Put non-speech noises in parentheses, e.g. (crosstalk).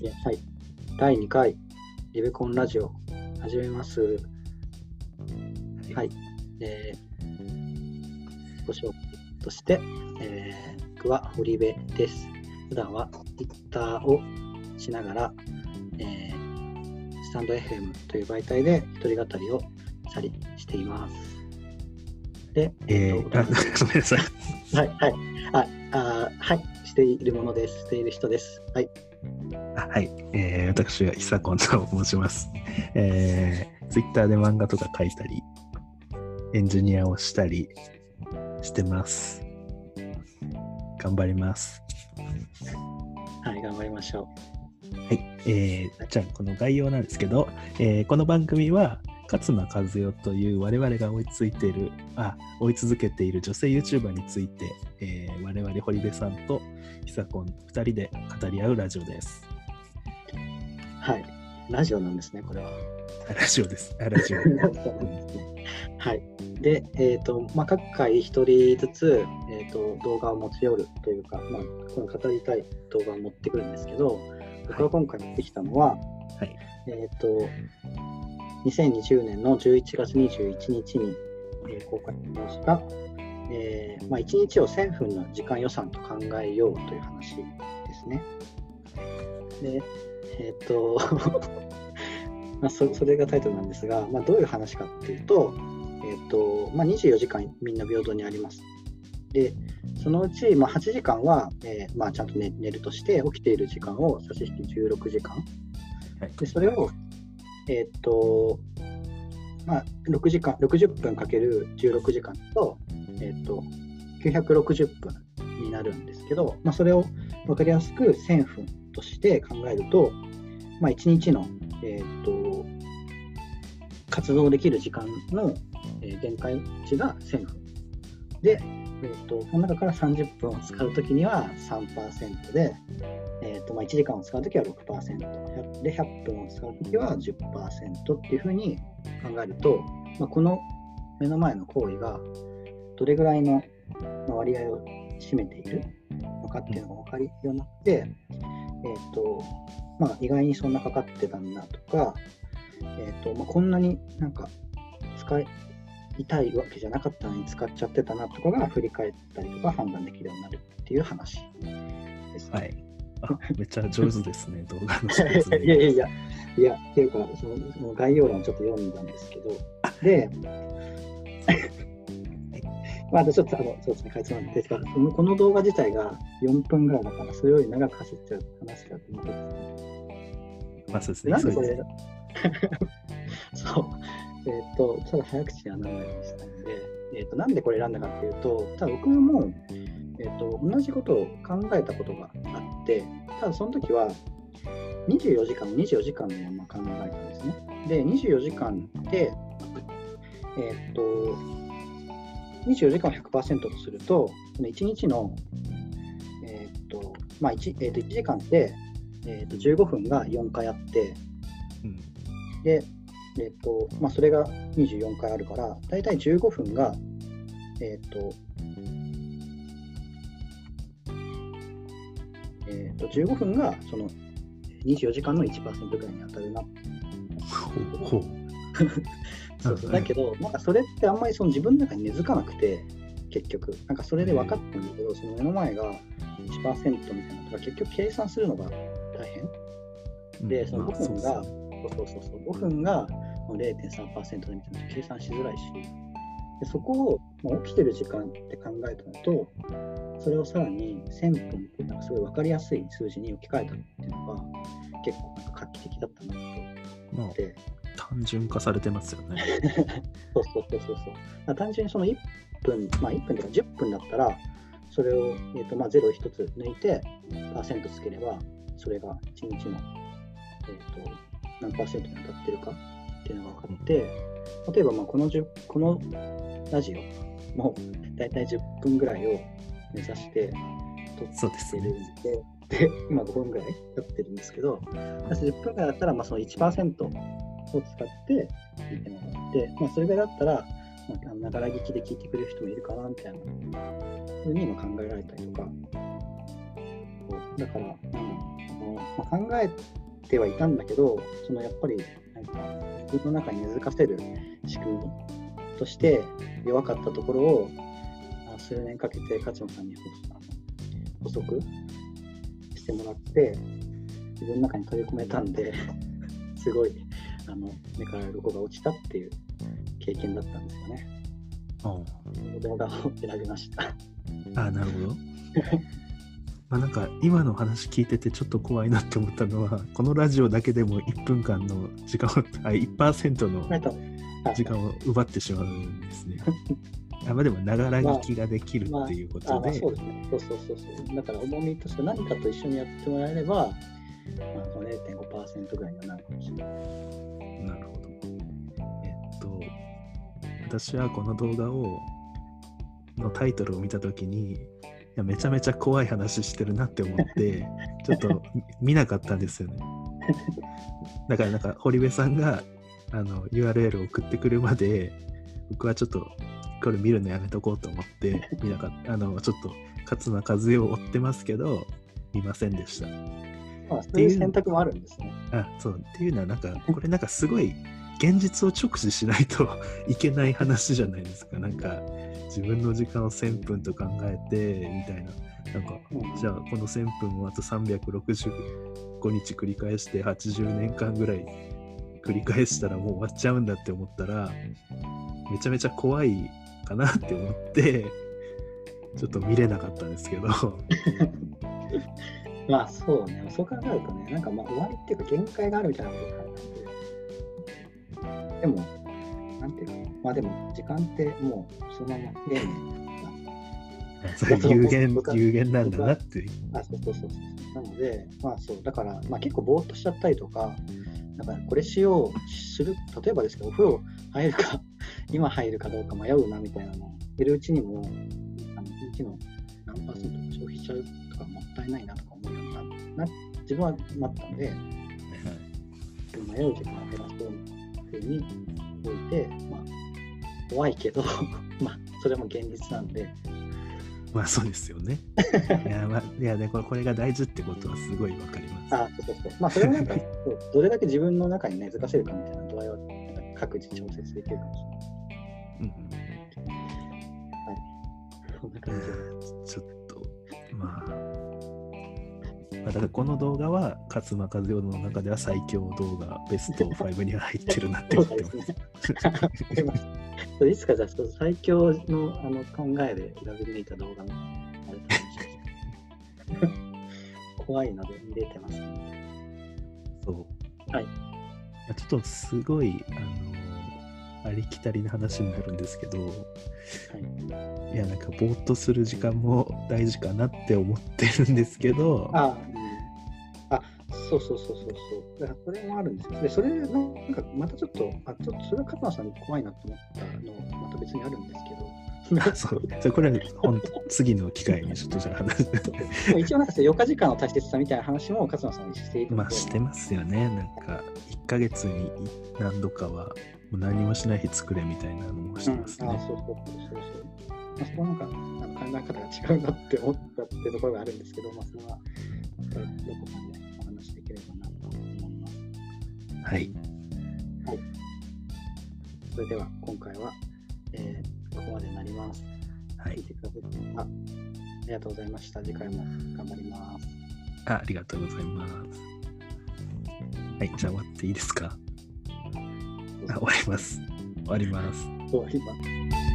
はい。第2回、リベコンラジオ、始めます。はい。えー、ご紹介として、えー、僕は堀部です。普段はツイッターをしながら、えー、スタンド FM という媒体で一人語りをしたりしています。で、えー、あごめんなさい。はい、はい。あ、あはい、しているものです。している人です。はい。はい、えー、私は久子と申します。えー、ツイッターで漫画とか書いたり、エンジニアをしたりしてます。頑張ります。はい、頑張りましょう。はい、えー、じゃあこの概要なんですけど、えー、この番組は勝間和代という我々が追いついているあ追い続けている女性 YouTuber について、えー、我々堀部さんと久子2人で語り合うラジオです。はい。ラジオなんですね、これは。ラジオです。ラジオ。(laughs) はい。で、えっ、ー、と、まあ、各回一人ずつ、えっ、ー、と、動画を持ち寄るというか、まあ、この語りたい動画を持ってくるんですけど、僕が今回持ってきたのは、はい、えっ、と、2020年の11月21日に、えー、公開しました、えーまあ、1日を1000分の時間予算と考えようという話ですね。で、えっ、ー、とまあそ、それがタイトルなんですが、まあ、どういう話かっていうと、えっ、ー、とまあ、24時間みんな平等にあります。で、そのうち、まあ、8時間は、えーまあ、ちゃんと寝寝るとして、起きている時間を差し引き16時間。でそれを、えっ、と、まあ、6時間、60分かける16時間と、えっ、ー、と、960分になるんですけど、まあ、それを分かりやすく1000分として考えると、まあ、1日の、えーと、活動できる時間の、限界値が1000分。で、えーと、この中から30分を使うときには3%で、えーとまあ、1時間を使うときは6%で100分を使うときは10%っていうふうに考えると、まあ、この目の前の行為がどれぐらいの割合を占めているのかっていうのが分かるようになって、えーとまあ、意外にそんなかかってたんだとか、えーとまあ、こんなになんか使いたいわけじゃなかったのに使っちゃってたなとかが振り返ったりとか判断できるようになるっていう話です、ね。はいめっちゃ上手ですね、(laughs) 動画の説明。いやいやいや、いや、っていうか、そのその概要欄ちょっと読んだんですけど、で、(laughs) まあ、ちょっとあのそうですね、かいつまんで、ですからこの、この動画自体が4分ぐらいだから、それより長く走っちゃう話だと思ってますね。まあ、そうですね。なんでそれ、そう、えっ、ー、と、ただ早口にはならないようにしたんで、えっ、ー、と、なんでこれ選んだかっていうと、ただ僕も、えっ、ー、と、同じことを考えたことがあって、ただその時は、24時間を24時間のまま考えたんですね。で、24時間で、えっ、と、24時間を100%とすると、1日の、えーとまあ 1, えー、と1時間で、えー、と15分が4回あって、うん、で、えーとまあ、それが24回あるから、大体15分が、えっ、ー、と、えー、と15分がその24時間の1%ぐらいに当たるな。(laughs) そうそう。だけど、なんかそれってあんまりその自分の中に根付かなくて、結局、なんかそれで分かったんだけど、その目の前が1%みたいなとか、結局計算するのが大変。で、その5分が、そうそうそう、5分が0.3%でみたいな計算しづらいし、でそこを、まあ、起きてる時間って考えたのと、それをさらに1000分っていうのがすごい分かりやすい数字に置き換えたっていうのが、結構なんか画期的だったなと思って。単純化されてますよね。(laughs) そうそうそうそうそう。単純にその1分、まあ1分とか10分だったら、それを、えーとまあ、0を1つ抜いて、パーセントつければ、それが1日の、えーと、何パーセントに当たってるかっていうのが分かって、例えばまあこのこのラジオも大体10分ぐらいを目指して撮ってるんで、で、今5分ぐらいやってるんですけど、10分ぐらいだったら、まあ、その1%を使って聞いてもらって、まあ、それぐらいだったら、まあ、ながら聞きで聞いてくれる人もいるかなみたいなふうに今考えられたりとか、だから、うん、の、まあ、考えてはいたんだけど、そのやっぱりなんか自分の中に根付かせる仕組みとして弱かったところをあ数年かけて勝野さんに補足してもらって自分の中に取り込めたんで (laughs) すごいあの目から鱗が落ちたっていう経験だったんですよね。動画を選びました。あなるほど。(laughs) まあなんか今の話聞いててちょっと怖いなって思ったのはこのラジオだけでも1分間の時間をあ1%の時間を奪ってしまうんですね。(laughs) あまあでもながら聞きができるっていうことあまあで、そうですね。そうそうそうそう。だから重みとして何かと一緒にやってもらえれば、まあ、その0.5%ぐらいにはなるかもしれない。なるほど。えっと、私はこの動画を、のタイトルを見たときに、いやめちゃめちゃ怖い話してるなって思って、ちょっと (laughs) 見なかったんですよね。だからなんか、堀部さんがあの URL を送ってくるまで、僕はちょっとこれ見るのやめとこうと思って、見なかった。あの、ちょっと勝間和代を追ってますけど、見ませんでした。まあ、そういう選択もあるんですね。あそうっていうのはなんかこれなんかすごい現実を直視しないと (laughs) いけない話じゃないですかなんか自分の時間を1000分と考えてみたいな。なんかうん。じゃあこの1000分をあと365日繰り返して80年間ぐらい繰り返したらもう終わっちゃうんだって思ったらめちゃめちゃ怖いかなって思ってちょっと見れなかったんですけど。(laughs) まあそうね、そう考えるとね、なんかまあ終わりっていうか限界があるみたいなことを考えて、でも、なんてまあでも時間ってもうそのままゲームそれ有限有限なんだなっていう。あ、そうそうそうそう。なので、まあそう、だから、まあ結構ぼーっとしちゃったりとか、なんかこれしよう、する、例えばですけど、お風呂入るか、(laughs) 今入るかどうか迷うなみたいなのをいるうちにも、あの1日の何パーセント消費しちゃうとかもったいないなとか思うようになな自分はなったので、迷う時間を減らそうというふうに置いて、まあ、怖いけど、(laughs) まあ、それも現実なんで、まあそうですよね。いや、まあ、いやねこれ、これが大事ってことはすごいわかります。あそうそうそう。まあ、それはなんか、どれだけ自分の中に根付かせるかみたいな度合いは、各自調節できるかもしれない。うんうんそんな感じで。ちょっと、まあ、まあ、だからこの動画は勝間和代の中では最強動画ベスト5には入ってるなって思ってですます。ね。(laughs) (laughs) いつかじゃあ、ちょっと最強のあの考えで選び抜いた動画もあるとします。(laughs) 怖いので見れてますね。そう。はいまあちょっとすごい、あのありきたりな話になるんですけど、はい、いや、なんかぼーっとする時間も大事かなって思ってるんですけど、あ、そうそうそうそうそう。だからそれもあるんですよ。で、それなんかまたちょっと、あちょっとそれは勝間さん怖いなと思ったのまた別にあるんですけど。そうそれこれは本次の機会にちょっとじゃあ話でも一応なんか4日時間の大切さみたいな話も勝間さんにしているまあしてますよね。なんか1ヶ月に何度かはもう何もしない日作れみたいなのもしてますうん、あね。そうそうそうそうそう。まあ、そこはなんかあの考え方が違うなって思ったっていうところがあるんですけど、まあ、それはどこかではい。それでは今回は、えーここまでになります。はい。聞いてくださっありがとうございました。次回も頑張ります。あありがとうございます。はい。じゃあ終わっていいですか？あ終わります。終わります。終わります。